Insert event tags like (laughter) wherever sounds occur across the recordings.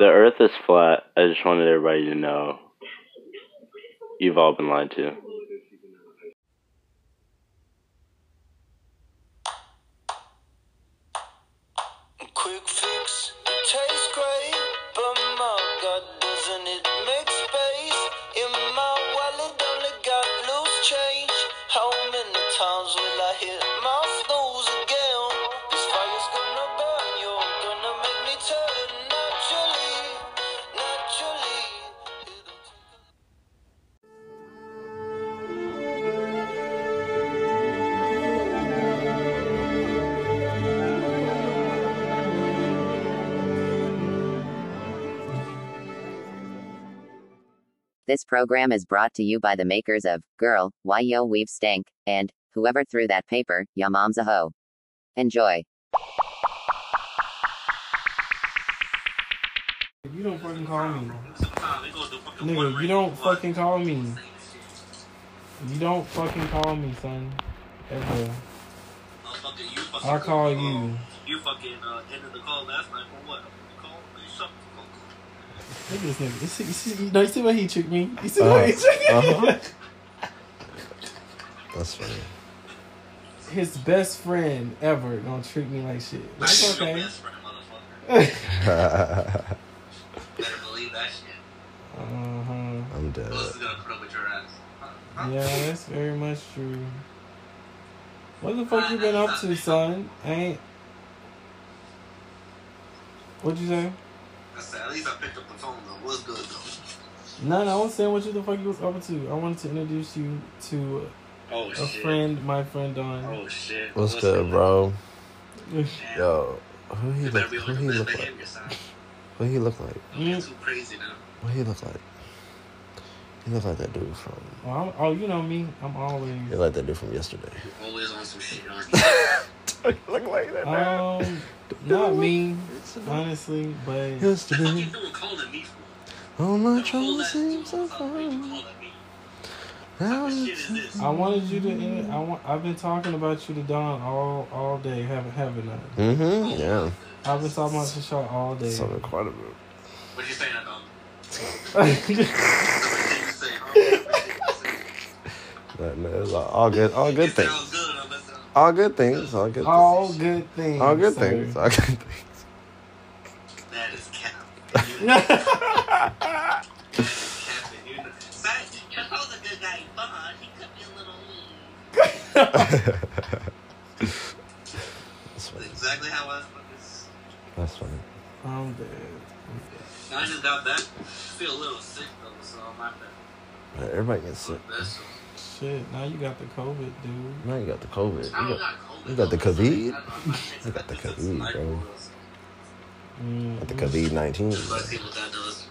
The Earth is flat. I just wanted everybody to know. You've all been lied to. This program is brought to you by the makers of Girl, Why Yo Weave Stank, and Whoever Threw That Paper, Ya Mom's a Hoe. Enjoy. You don't fucking call me. Nigga, you don't fucking call me. You don't fucking call me, son. Ever. Motherfucker, you fucking I call you. You fucking uh, ended the call last night for what? You call? You shut the Look at this nigga. You see, you see, you know, you see what he tricked me? You see what he tricked me? uh-huh. (laughs) That's funny. His best friend ever gonna treat me like shit. (laughs) But fuck. it's Your best friend, motherfucker. (laughs) Better believe that shit. Uh-huh. I'm dead. Who else is gonna put up with your ass? Huh? Huh? Yeah, that's very much true. What the fuck you been up to, son? Ain't. What'd you say? I said, at least I picked up the phone though. What's good though? No, no, I was saying what you the fuck you was up to. I wanted to introduce you to Oh a shit. friend, my friend Don. Oh shit. What's good, bro? Damn. (laughs) Yo, who he look? better be Who he look like? What he look like? Don't too crazy now. What he look like? He look like that dude from. Oh, I'm, oh, you know me. I'm always. He like that dude from yesterday. You always on some shit, (laughs) aren't (laughs) you? look like that. Um, not (laughs) me, honestly, but What the fuck Yesterday, you doing calling me for? all my Don't hold troubles that seem to so yourself, far. Now What shit it's is this? I wanted you to. I want. I've been talking about you to Don all all day. Haven't haven't I? Mm-hmm. Yeah. I've been talking about the show all day. So quite a bit. What you saying about? (laughs) What you saying? huh? But no, it's all- all good. All good It things. Good, unless, All good things. All good. all things. good things. All good sir. things. All good things. That is cap. You know, capping, you know. Son, good guy, but he could be a little mean. That's (laughs) That's funny. exactly how I fucking. That's funny. I'm dead. I just got back. Feel a little sick though, so I'm not that. Man, everybody gets sick. That's Shit, now you got the COVID, dude. Now you got the COVID. I You got, got (laughs) you got the COVID? I don't- I'm not taking You got the COVID, bro. like- Mm, got the COVID nineteen. Let's see what that does.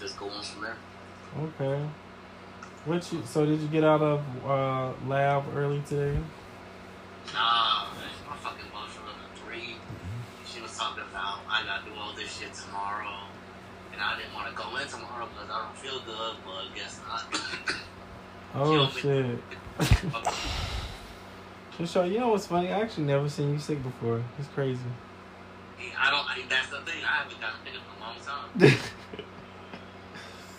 Just go on from there. Okay. What you? So did you get out of uh, lab early today? Nah, man, my fucking boss was at three. She was talking about I gotta do all this shit tomorrow, and I didn't want to go in tomorrow because I don't feel good. But guess not. Oh Kill shit. (laughs) For sure. You know what's funny? I actually never seen you sick before. It's crazy. I don't. I, that's the thing. I haven't gotten sick in a long time. (laughs)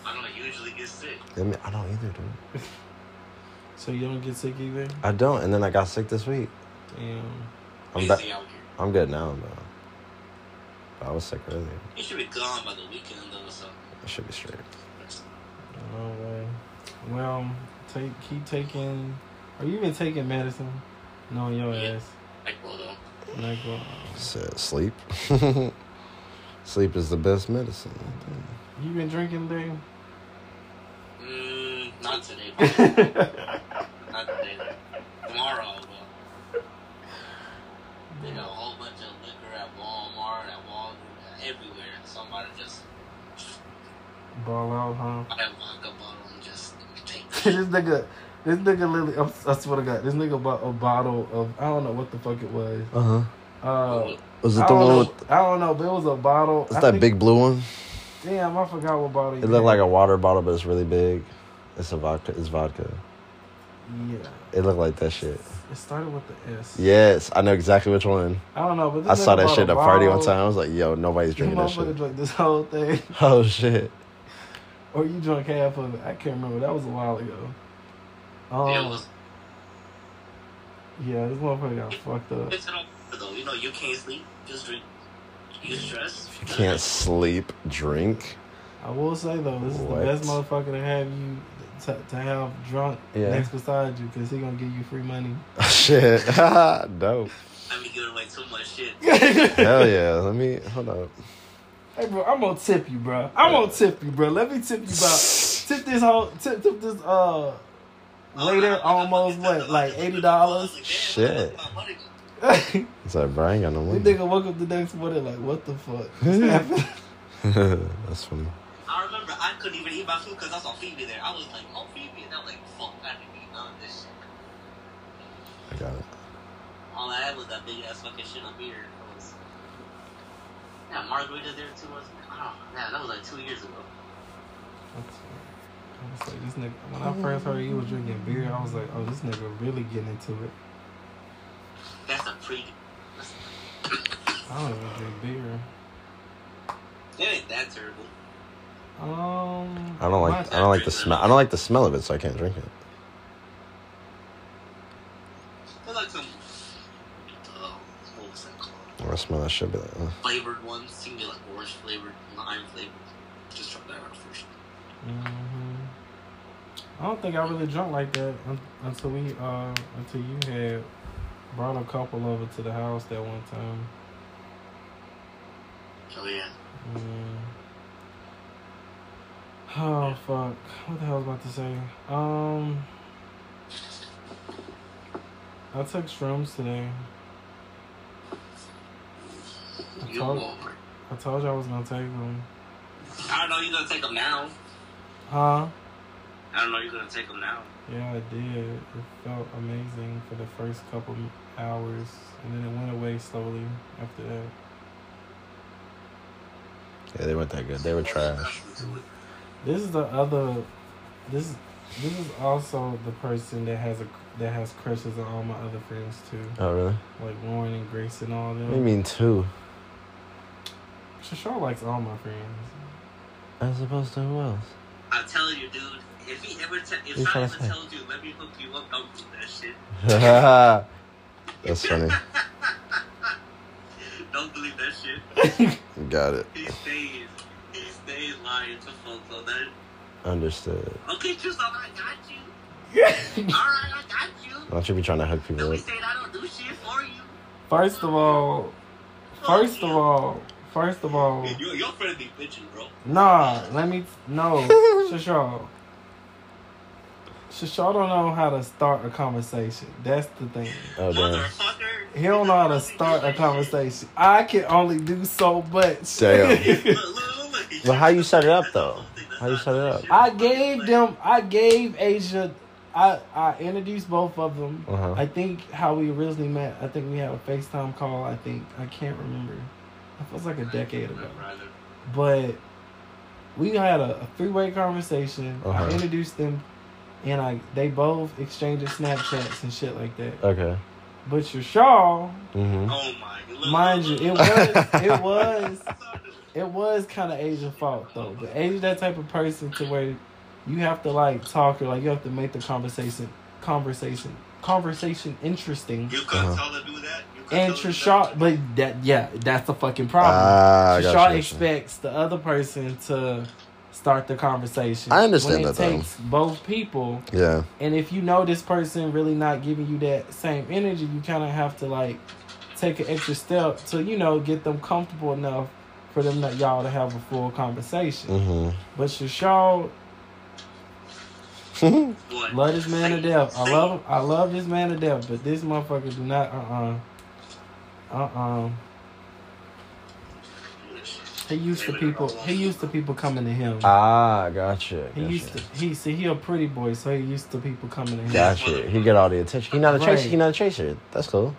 I don't usually get sick. I, mean, I don't either, dude. (laughs) so you don't get sick either? I don't, and then I got sick this week. Damn. I'm back. Busy out here. I'm good now, though. But I was sick earlier. You should be gone by the weekend though. So. I should be straight. No way. Well, take keep taking. Are you even taking medicine? No, your Yeah. ass. Like, well, though. Like, well, Said sleep. (laughs) sleep is the best medicine. you been drinking today? Mm, not today. (laughs) not today. Tomorrow, I will. They got a whole bunch of liquor at Walmart, at Walgreens, everywhere. Somebody just Ball out, huh? buy a bottle and just take this nigga, this nigga literally, I'm, I swear to God, this nigga bought a bottle of, I don't know what the fuck it was. Uh huh. Uh, Was it the one with? I don't know, but it was a bottle. It's I that think- big blue one. Damn, I forgot what bottle. It looked like a water bottle, but it's really big. It's a vodka. It's vodka. Yeah. It looked like that shit. It started with the S. Yes, I know exactly which one. I don't know, but this I saw that shit at a party one time. I was like, yo, nobody's drinking that shit. drank this whole thing, (laughs) Oh shit. Or you drank half of it. I can't remember. That was a while ago. Um, Yeah, it was. yeah, this motherfucker got fucked up. It's all though. You know, you can't sleep. Just drink. You stress. You can't sleep, drink. I will say though, this is the best motherfucker to have you to, to have drunk Yeah. next beside you because he gonna give you free money. (laughs) shit. (laughs) Dope. I be giving away too much shit. Hell yeah. Let me hold up. Hey bro, I'm gonna tip you, bro. I'm gonna tip you, bro. Let me tip you about tip this whole tip tip this uh later almost what like eighty dollars. Shit. (laughs) It's like, bro, I ain't got no money. nigga woke up the next morning like, what the fuck? (laughs) What's happening? That's funny. I remember I couldn't even eat my food because I saw Phoebe there. I was like, oh Phoebe, and I was like, fuck, I didn't eat none of this shit. I got it. All I had was that big ass fucking shit of beer. It was, yeah, margarita there too. Was I don't know. Yeah, that was like two years ago. I was like, this nigga. When I first heard he was drinking beer, I was like, oh, this nigga really getting into it. That's a pre. I don't even drink beer. It ain't that terrible. Um, I don't like. I don't like the smell. I don't like the smell of it, so I can't drink it. There's like some. Uh, what that called? Smell that shit. Be like. Flavored ones. You can get like orange flavored, lime flavored. Just try that out first. hmm I don't think I really drunk like that un- until we uh until you had brought a couple of it to the house that one time. Oh yeah. Mm. Oh fuck! What the hell was I about to say? Um, I took shrooms today. I You told, Walmart. I told you I was gonna take them. I don't know you're gonna take them now. Huh? I don't know you're gonna take them now. Yeah, I did. It felt amazing for the first couple hours, and then it went away slowly after that. yeah, they weren't that good. They were trash. This is the other. This this is also the person that has a that has crushes on all my other friends too, Oh really? like Lauren and Grace and all What do you mean two? Shashar likes all my friends. As opposed to who else? I'm telling you, dude. If he ever, te- if You tryna Simon say? tells you, let me hook you up, don't do that shit. (laughs) (laughs) That's funny. (laughs) Don't believe that shit. Got it. He stays, he stays lying to folks on that. Understood. Okay, Tristan, I got you. Yeah. All right, I got you. Don't you be trying to hook people Don't be up? saying I don't do shit for you. First of all, first of all, first of all, You, your friend be bitching, bro. nah. Let me no, (laughs) Shashar. Shashar don't know how to start a conversation. That's the thing. Oh damn. Motherfucker. He don't know how to start a conversation. I can only do so much. Damn. (laughs) But how you set it up though? whole thing. That's How you set it up? I gave them. I gave Asia. I I introduced both of them. Uh-huh. I think how we originally met. I think we had a FaceTime call. I think I can't remember. It feels like a decade ago. But we had a, a three way conversation. Uh-huh. I introduced them, and I they both exchanged Snapchats and shit like that. Okay. But your Shaw, Mm-hmm. Oh my. Look, mind you, it was it was (laughs) it was kind of Asia's fault though. But Asia's that type of person to where you have to like talk or like you have to make the conversation conversation conversation interesting. You couldn't Uh-huh. tell her to And tell her to do Trishar, that? but that yeah, that's the fucking problem. Ah, I got Trishar you. expects the other person to start the conversation. I understand when it that, though. takes both people, Yeah. and if you know this person really not giving you that same energy, you kind of have to like take an extra step to you know get them comfortable enough for them that y'all to have a full conversation. Mm-hmm. But Shashar (laughs) What? love this man to Say- death. I say- love I love this man to death, but this motherfucker do not uh uh uh uh. He used to people. He used to people coming to him. Ah, gotcha. He used to. He see he a pretty boy, so he used to people coming to him. Gotcha. He get all the attention. He not a chaser. Right. He not a chaser. That's cool.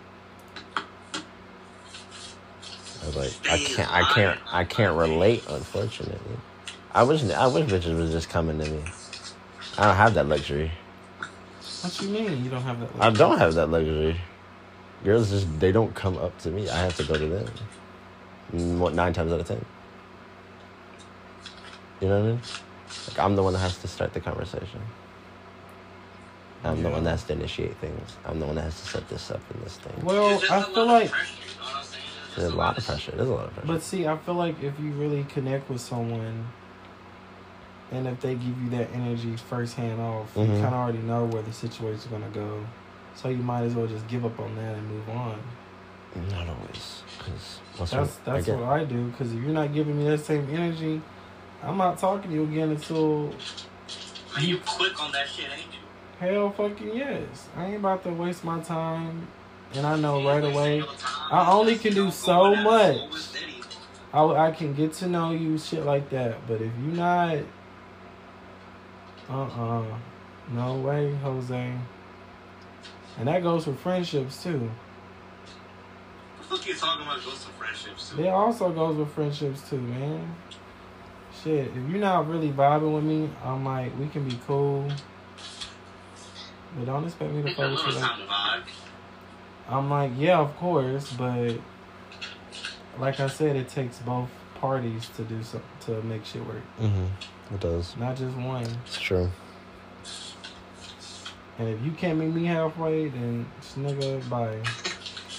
I was like, I can't, I can't, I can't relate. Unfortunately, I wish, I wish bitches was just coming to me. I don't have that luxury. What you mean you don't have that? Luxury? I don't have that luxury. Girls just they don't come up to me. I have to go to them. Mm, What nine times out of ten? You know what I mean? Like I'm the one that has to start the conversation. I'm the one that has to initiate things. I'm the one that has to set this up and this thing. Well, It's just I a feel like, of pressure, you know what I'm saying? It's There's a lot of pressure. There's a lot of pressure. but see, I feel like if you really connect with someone, and if they give you that energy firsthand off, you Mhm. kind of already know where the situation's gonna go. So you might as well just give up on that and move on. Not always, because That's I that's get, what I do. Because if you're not giving me that same energy, I'm not talking to you again until Like, you quick on that shit, ain't you? hell fucking yes. I ain't about to waste my time, and I know right away. I only can do so go in that much. slow and steady. I, I can get to know you, shit like that. But if you're not, uh uh no way, Jose. And that goes for friendships too. The fuck you talking about ghosts of friendships too? It also goes with friendships too, man. Shit, if you're not really vibing with me, I'm like, we can be cool. But don't expect me to fuck with you. little Like, time to vibe. I'm like, yeah, of course, but like I said, it takes both parties to do so to make shit work, hmm it does. not just one. It's true. And if you can't meet me halfway, then nigga, bye.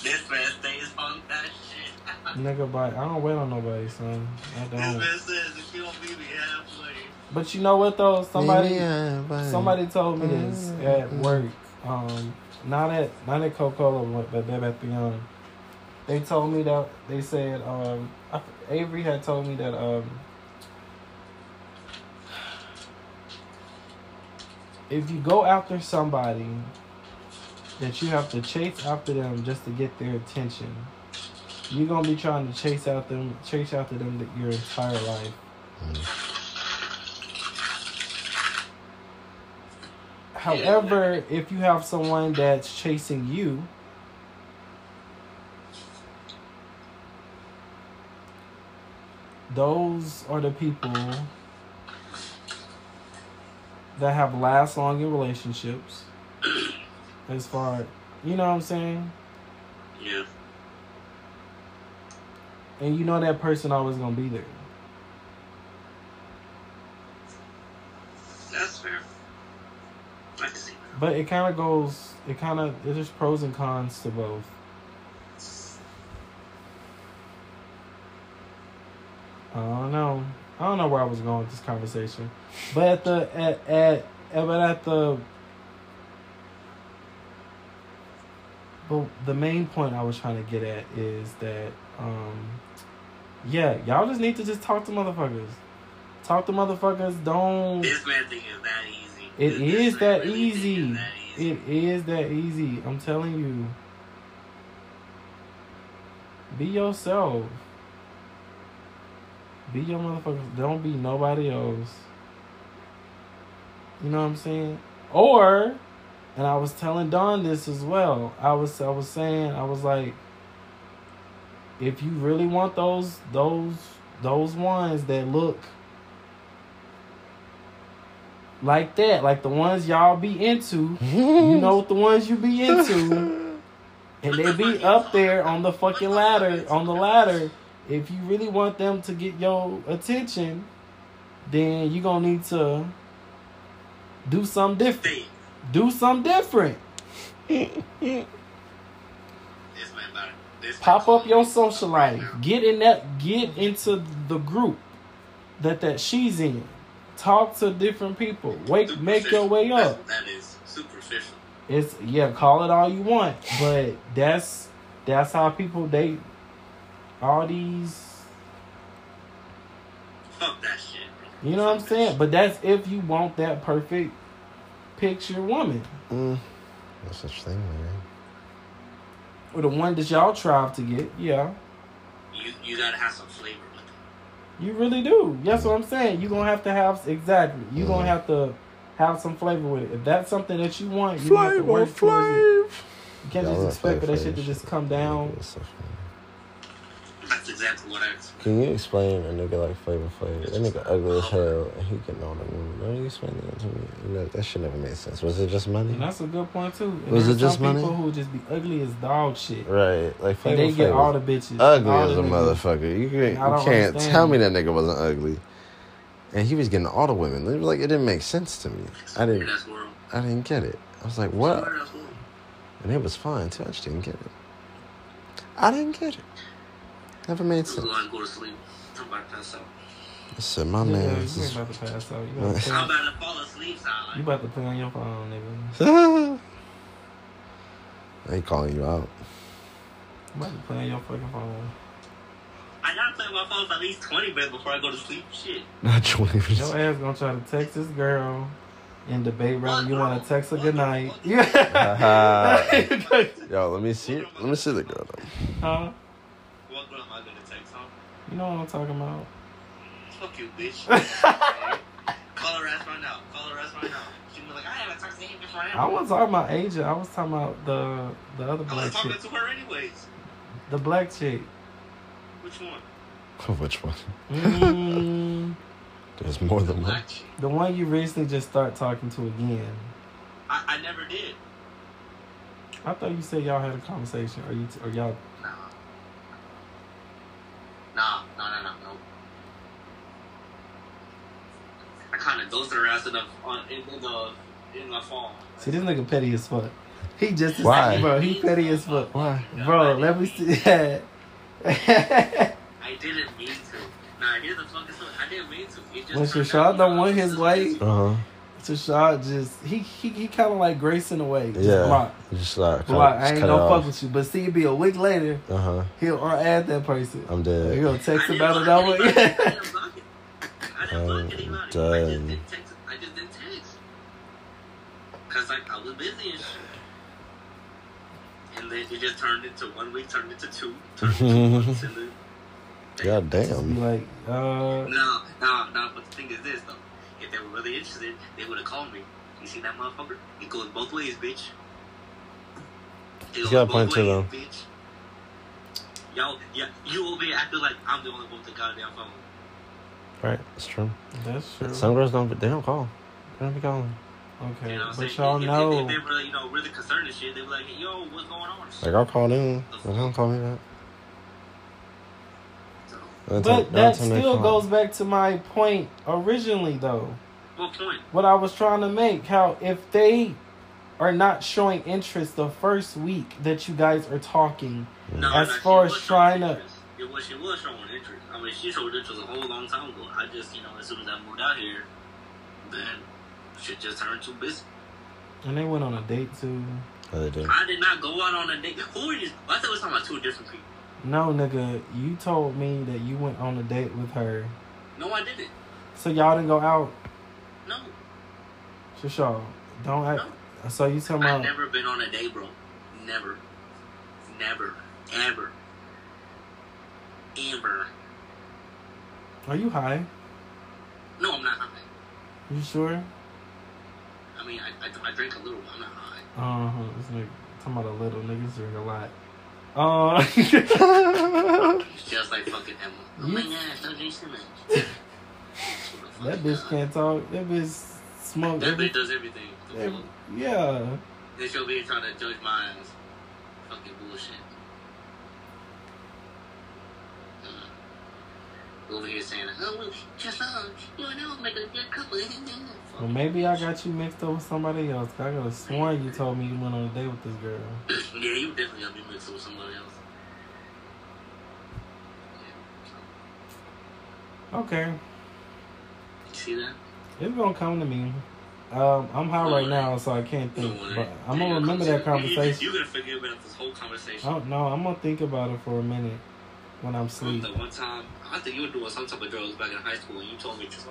This man stays on that shit. Nigga, bye. I don't wait on nobody, son. I don't. This man says if you don't meet me halfway. But you know what though? Somebody, Yeah, somebody told me this at work. Um, not at not at Coca Cola, but Bed Bath Beyond. They told me that they said um, Avery had told me that um, if you go after somebody, that you have to chase after them just to get their attention. You're gonna be trying to chase out them, chase after them th- your entire life. Mm. However, if you have someone that's chasing you, those are the people that have last long in relationships. (clears throat) As far, you know what I'm saying? Yeah. And you know that person always gonna be there. That's fair. I can see that. But it kind of goes, it kind of, there's pros and cons to both. I don't know. I don't know where I was going with this conversation, but at the at at, at but at the but the main point I was trying to get at is that um yeah y'all just need to just talk to motherfuckers. Talk to motherfuckers. Don't. This man think it's that easy. It This is that really easy. that easy. It is that easy. I'm telling you. Be yourself. Be your motherfuckers. Don't be nobody else. You know what I'm saying? Or, and I was telling Don this as well. I was I was saying I was like, if you really want those those those ones that look like that, like the ones y'all be into, you know what the ones you be into, (laughs) and they be up there on the fucking ladder, on the ladder. If you really want them to get your attention, then you're gonna need to do something different. Do something different. This man about it. This man Pop up your social life. Get in that. Get into the group that that she's in. Talk to different people. Wake, make your way up. that is superficial. It's yeah, call it all you want, but that's that's how people date. All these, Fuck that shit, you know what I'm saying. shit. But that's if you want that perfect picture woman, Mm, no such thing, man. or the one that y'all strive to get. Yeah, You you gotta have some flavor with it. you really do. That's what I'm saying. You gonna have to have exactly. You gonna Mhm. have to have some flavor with it. If that's something that you want, you have to Flavor, work towards it. You can't Y'all just expect for that shit to just come down. Ridiculous stuff, man. That's exactly what I expect. Can you explain a nigga like Flavor Flav? That nigga ugly as hell, and he getting all the women. Don't you explain that to me? You know, that shit never made sense. Was it just money? And that's a good point too. And Was there's it just some money? people who just be ugly as dog shit. Right, like And Flavor they get Flav all the bitches. ugly as a niggas. motherfucker. You can't, I don't you can't understand. tell me that nigga wasn't ugly. And he was getting all the women. It was like it didn't make sense to me. I didn't. I didn't get it. I was like, what? And it was fine too. I just didn't get it. I didn't get it. Never made I'm sense. going to go to sleep. I'm about to pass out. I said, my Yeah, man. you this ain't about to pass out. You about to, play I'm on, about to fall asleep, you son. about to play on your phone, nigga. (laughs) ain't calling you out. You about to play on your fucking phone. I gotta play my phone for at least 20 minutes before I go to sleep. Shit. (laughs) Not twenty Your minutes. ass gonna try to text this girl and debate whether you want to text her What? goodnight. What? Yeah. Yo, let me see. Let me see the girl. Though. huh? What girl am I gonna text, huh? You know what I'm talking about? Fuck you, bitch. (laughs) Call her ass right now. Call her ass right now. She was like, I haven't texted him before. I wasn't talking about Asia. I was talking about the the other I black was talking chick. to her anyways. The black chick. Which one? (laughs) Which one? Mm, (laughs) There's more than one. Black the one you recently just start talking to again. I, I never did. I thought you said y'all had a conversation, or you t- or y'all. Nah. Nah, no, no, no, no. I kind of ghosted her ass in the on in, in the in the phone. See, this nigga petty as fuck. He just Why? bro. He petty as fuck, Why? bro. Let me see that. (laughs) I didn't mean to. Nah, here's the fucking story. I didn't mean to. It just when turned Shashad don't want his this is- way, Uh huh. Shashad just he he, he kind of like Grace in a way. Just Yeah. block. Just like, Block. I ain't gonna fuck with you. But see, it be a week later, Uh huh. he'll add that person. I'm dead. He'll dead. text about it didn't I'm anybody. I just done. didn't text. I just didn't text. Cause like I was busy and shit. And then it just turned into one week, turned into two, turned into two months, and then. God Just be damn. like, uh, No, no, no. But the thing is this though: if they were really interested, they would have called me. You see that motherfucker? It goes both ways, bitch. It He's goes got a both point too, though. ways, bitch. Y'all, yeah, you over here acting like I'm the only one with the goddamn phone. Right, it's true. that's true. Some girls don't. They don't call. They don't be calling. Okay, You know what I'm but y'all if, know. If, if they were, you know, really concerned and shit, they were like, yo, what's going on? Like I'll call them. They don't call me back. So, Don't tell- But don't that tell me they still goes back to my point originally, though. what point? What I was trying to make, how if they are not showing interest the first week that you guys are talking, No, As no, far as showing trying to- It was, she was showing interest. I mean, she showed interest a whole long time ago. I just, you know, as soon as I moved out here, then shit just turned too busy. and they went on a date too. Oh, they do. I did not go out on a date. Who are you? I thought we was talking about two different people. No, nigga, you told me that you went on a date with her, No, I didn't. so y'all didn't go out. No, Shashaw, don't act. So you tell talking I've never been on a date, bro. Never, never, ever, ever. Are you high? No, I'm not high. You sure? I mean, I, I, I drink a little, but I'm not high. Uh huh. This nigga talking about a little niggas drink a lot. (laughs) Uh, It's just like fucking Emma. Oh my gosh, don't drink so much. (laughs) that bitch can't talk. That bitch smoke. That bitch does everything. Yeah. Then she'll be trying to judge my ass. Fucking bullshit. Uh, over here saying, oh, just, uh, you know, make a good couple. Well, maybe I got you mixed up with somebody else. I could have sworn you told me you went on a date with this girl. (coughs) yeah, you definitely got me mixed up with somebody else. Yeah, Okay, you see that? it's gonna come to me. Um, I'm high right now, so I can't think. Don't. But I'm gonna remember that conversation. You're gonna forget about this whole conversation. Oh no, I'm gonna think about it for a minute when I'm asleep. the one time, I think you were doing some type of drugs back in high school, and you told me just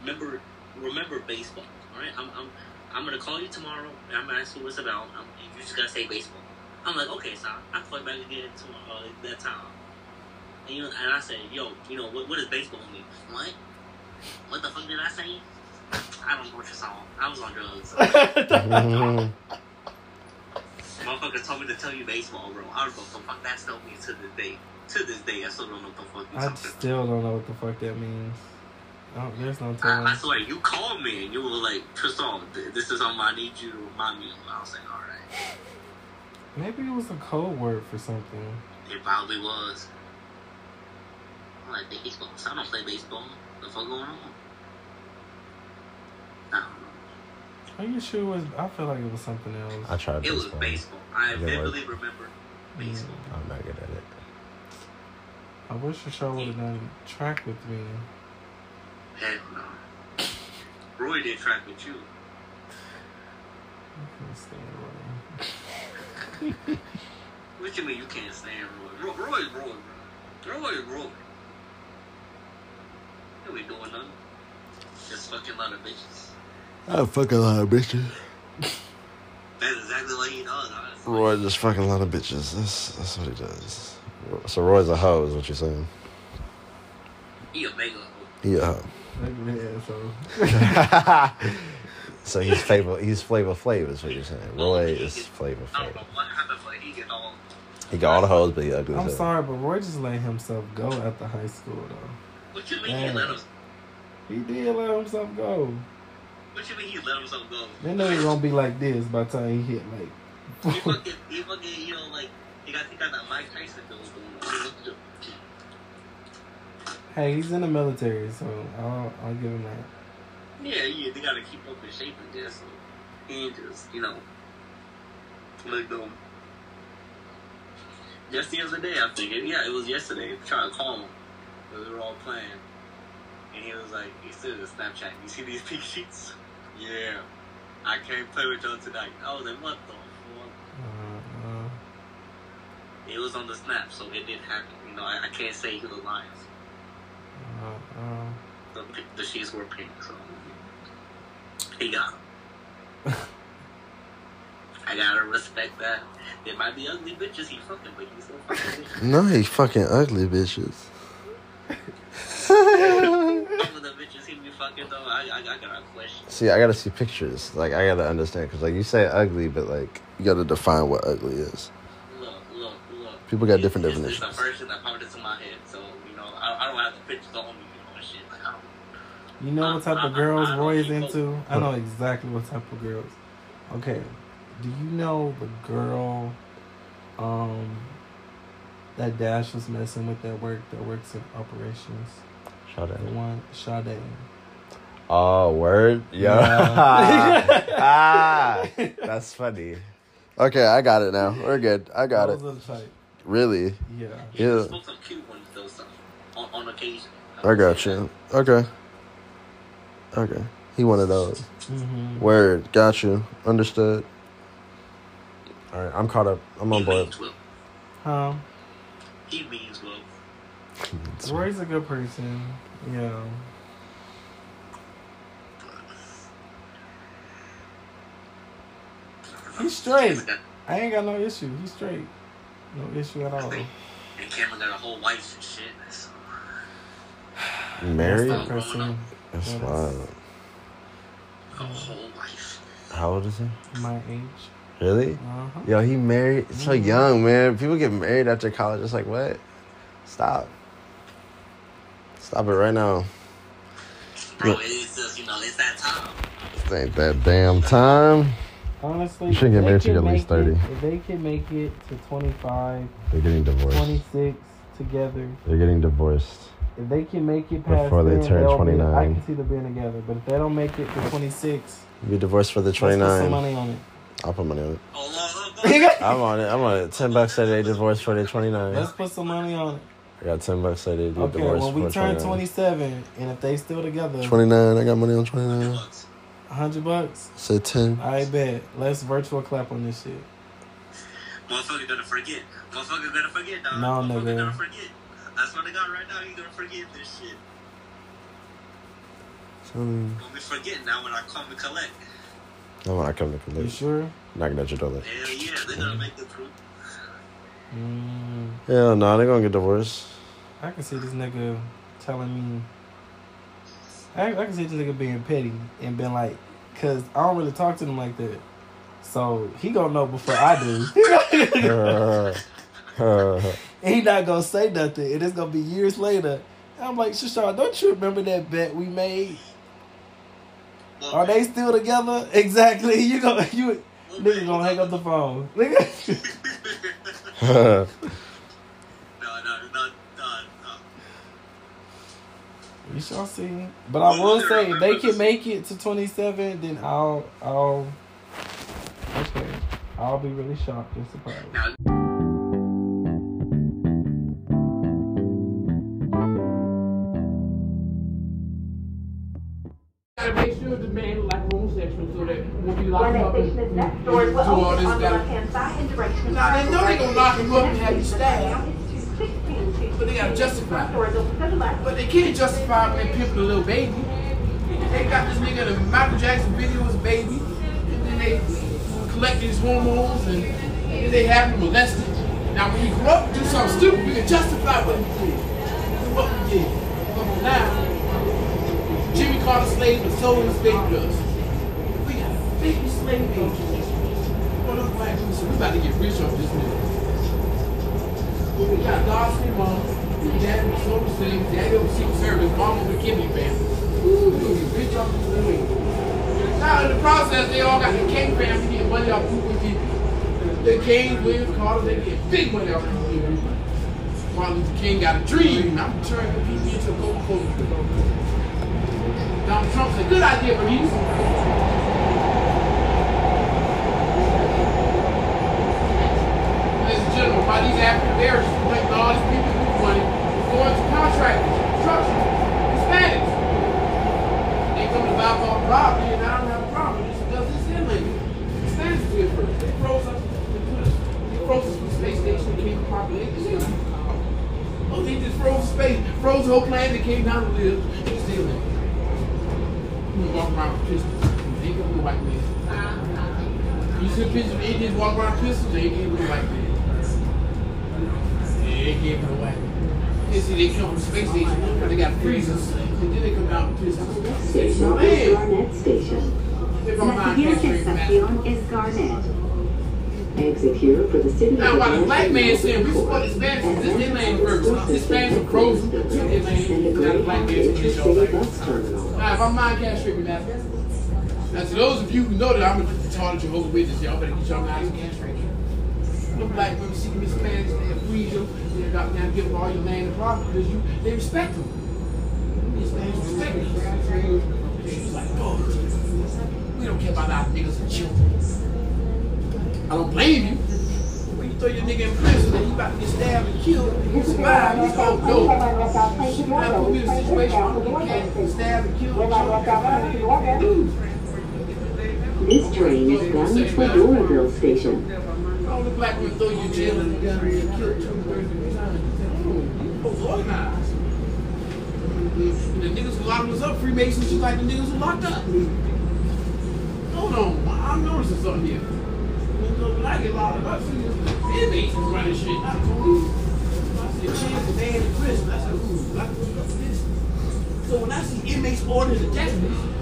remember, remember baseball. All right, I'm, I'm, I'm gonna call you tomorrow, and I'm gonna ask you what it's about. Um, you just gotta say baseball. I'm like, okay, so I call you back again tomorrow uh, that time. And you and I say, yo, you know what? What does baseball mean? What? What the fuck did I say? I don't know what you saw. I was on drugs. (laughs) Motherfucker told me to tell you baseball, bro. I don't know what the fuck that still means to this day. To this day, I still don't know what the fuck you I still don't know what the fuck that means. Oh, there's no telling. I, I swear, you called me and you were like, Tristan, th- this is something I need you to remind me of. I was like, alright. Maybe it was a code word for something. It probably was. I'm like, baseball. So I don't play baseball. What The fuck going on? I don't know. Are you sure it was? I feel like it was something else. I tried It was baseball. baseball. I It didn't work. vividly remember baseball. I'm not good at it. I wish Rashawn would have done track with me. Hell no. Roy did track with you. I can't stand Roy. (laughs) What you mean you can't stand Roy? Roy, Roy is Roy, bro. Roy is Roy. You ain't doing nothing. Just fucking a lot of bitches. I fuck a lot of bitches. That's exactly what he does, honestly. Roy just fucking a lot of bitches. That's that's what he does. So Roy's a hoe, is what you're saying? He a mega hoe. He a hoe. Yeah, so (laughs) so he's flavor. He's flavor flav, is what you're saying. Roy He is get- flavor I don't know what happened, but he get all. He got all the hoes, but he ugly. I'm sorry, but Roy just let himself go at the high school though. What you mean Damn. he let him? He did let himself go. What you mean he let himself go? They know he gonna be like this by the time he hit He like. (laughs) fucking, he fucking, you know, like he got, he got that Mike Tyson bill going on. Hey, he's in the military, so I'll I'll give him that. Yeah, yeah, they gotta keep up in shape and just, so he just, you know, let go. Just the other day, I figured, yeah, it was yesterday. Trying to call him, but we were all playing, and he was like, he said in Snapchat, "You see these (laughs) pink sheets? Yeah, I can't play with y'all tonight." I was like, "What the fuck?" Uh, uh, It was on the snap, so it did happen. You know, I, I can't say he was lying. Uh, uh. The, the sheets were pink, so he got 'em. I gotta respect that. They might be ugly bitches he fucking, but he's still fucking bitches. No, he fucking ugly bitches. Some of the bitches he be fucking though, I, I, I gotta question. See, I gotta see pictures. Like, I gotta understand because, like, you say ugly, but like, you gotta define what ugly is. Look, look, look. People got different It's- it's- definitions. It's the first thing that popped into my head, so you know, I, I don't have the pictures on me, you know, and shit. Like, I don't. You know what type of I- I- girls I don't Roy is into? I know exactly what type of girls. Okay, do you know the girl, um, that Dash was messing with that work that works in operations? Shout The one Sade. Oh, word? Yeah. Yeah. (laughs) ah, that's funny. Okay, I got it now. We're good. I got it. Those are. Really? Yeah. Yeah. spoke cute ones though, so, on, on occasion. I got you. Okay. Okay. He one of those. Mm-hmm. Word. Got you. Understood. All right, I'm caught up. I'm on He board. means well. Huh? He means well. Roy's a good person. Yeah. He's straight. I ain't got no issue. He's straight. No issue at all. And Cameron got a whole wife and shit. So. Married? That's the person. That's Yes. wild. A whole wife. How old is he? My age. Really? Uh-huh. Yo, he married so Mhm. young, man. People get married after college. It's like, what? Stop. Stop it right now. Bro, it's just, you know, it's that time. This ain't that damn time. Honestly, You shouldn't get married till you're at least make it- 30. If they can make it to 25, They're getting divorced. 26 together, They're getting divorced. If they can make it past Before they then, turn they'll be- 29. I can see them being together. But if they don't make it to 26, You get divorced for the let's put some 29. money on it. I'll put money on it. (laughs) I'm on it. I'm on it. 10 bucks say they divorced for the 29. Let's put some money on it. I got 10 bucks say they get Okay, divorced when we for turn 29. 27, and if they still together, 29. I got money on 29. Bucks. 100 bucks, Say 10. I bet. Let's virtual clap on this shit. Motherfucker gonna forget. Motherfucker gonna forget, dog. No, Motherfucker nigga. gonna forget. That's what I got right now. He gonna forget this shit. Um, Gonna be forgetting now when I come to collect. no, when I come to You collect. sure? Knocking at your door. Hell yeah, they're gonna make the through. Mm, Hell no, they're gonna get divorced. I can see this nigga telling me. I, I can see this nigga being petty and being like, cause I don't really talk to them like that. So he gonna know before I do. (laughs) (laughs) (laughs) he not gonna say nothing, and it's gonna be years later. I'm like, Shashawn, don't you remember that bet we made? Are they still together? (laughs) Exactly. You gonna you nigga gonna hang up the phone. (laughs) Nigga. no, no, no, no, no. We shall see. But I will say, if they can make it to 27, then I'll, I'll, okay, I'll be really shocked and surprised. Now, that when we lock When him that station is and next, doors will do all open this on the left-hand side in direction. Now, they know they're gonna lock him up and have you stabbed. stabbed. But they justify it. Open to the left. But they can't justify when they pimping a little baby. They got this nigga in a Michael Jackson video as baby, and then they collect his hormones, and, and then they have him molested. Now, when he grew up, do something stupid, we can justify what he did. What we did. But now, Jimmy Carter slave and sold his baby to us. A people? So we about to get rich off this nigga. We got Dawson mom, dad was the slave, daddy was Secret Service, mom was a kidney family. Ooh, we gonna get rich off this nigga. Now in the process, they all got the King family getting money off people. The King, William Carter, they get big money off people. Martin Luther King got a dream. I'm turning the people into a Coca-Cola. Donald Trump said, good idea, Bernice. Ladies gentlemen, why these African Americans collecting all these people who money going to contractors, construction, Hispanics. They come to buy all property and I don't have a problem this because it's illegal. Hispanics did first. They froze us, they put us, they froze us from space station and came populated the city. Oh, they just froze space, froze the whole planet and came down to live. Still illegal. You walk around with pistols. They gonna be white men. You see a picture of Indians walk around pistols, they gonna be white men. See, they come from space station, but they got freezers, and then they come down with pistols. Station Man. is Garnet Station. If La I'm not siguiente estación es Garnet. Exit here for the city Now, of while the black man saying we support Hispanics, this inland cross first. the Hispanics are crows, Coast this and the inland, not the black Greyhound man's Intercity show. Bus Now, if I'm mind castrated, now, now to those of you who know that I'm a retarded Jehovah's Witness, y'all better get y'all minds castrated. No black women seeking Hispanics, they freeze them, they got now give all your land and property because you, they respect them. We don't care about our niggas and children. I don't blame you. When you throw your nigga in prison and he about to get stabbed and killed, you survive, not situation I'm gonna get stabbed and killed. This train is bound to Doraville Station. The black women throw you in jail and kill. You. Oh, and the niggas who locked us up, Freemasons, just like the niggas who locked up. Hold on, I'm noticing something here. Locked up, running shit. Chance. So when I see inmates ordering list,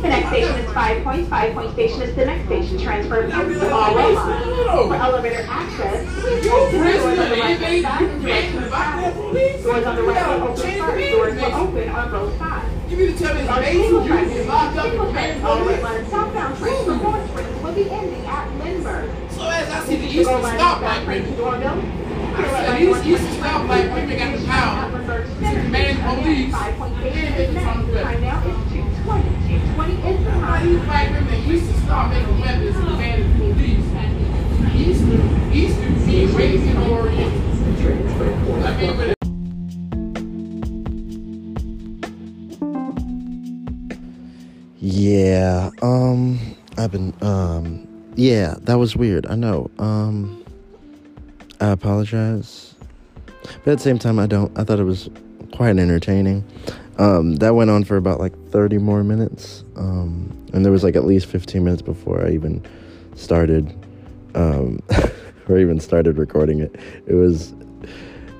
The next station is Five Points. Five Point Station is the next station. Transfer to all rail lines. For elevator access, please the doors on the right side in direction of. Doors on the right will open first. Doors will open on both sides. You mean to tell me the you track, get locked up single in track, man all right southbound train for North Springs will be ending at Lindbergh. So as I see the Eastern stoplight southbound train to women, Doraville. I said these Eastern stoplight women got the power to command police and is the next. fun The better. time now is two twenty. Two twenty is the Why time. these black used to start making weapons and commanding police? Eastern, Eastern being raised in Oregon. Yeah, um, I've been, um, yeah, that was weird. I know. Um, I apologize. But at the same time, I don't, I thought it was quite entertaining. Um, that went on for about like 30 more minutes. Um, and there was like at least 15 minutes before I even started, um, (laughs) or even started recording it. It was,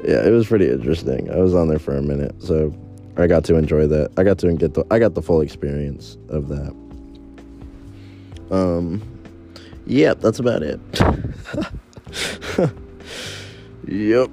yeah, it was pretty interesting. I was on there for a minute. So, I got to enjoy that. I got to get the I got the full experience of that. Um yeah, that's about it. (laughs) Yep.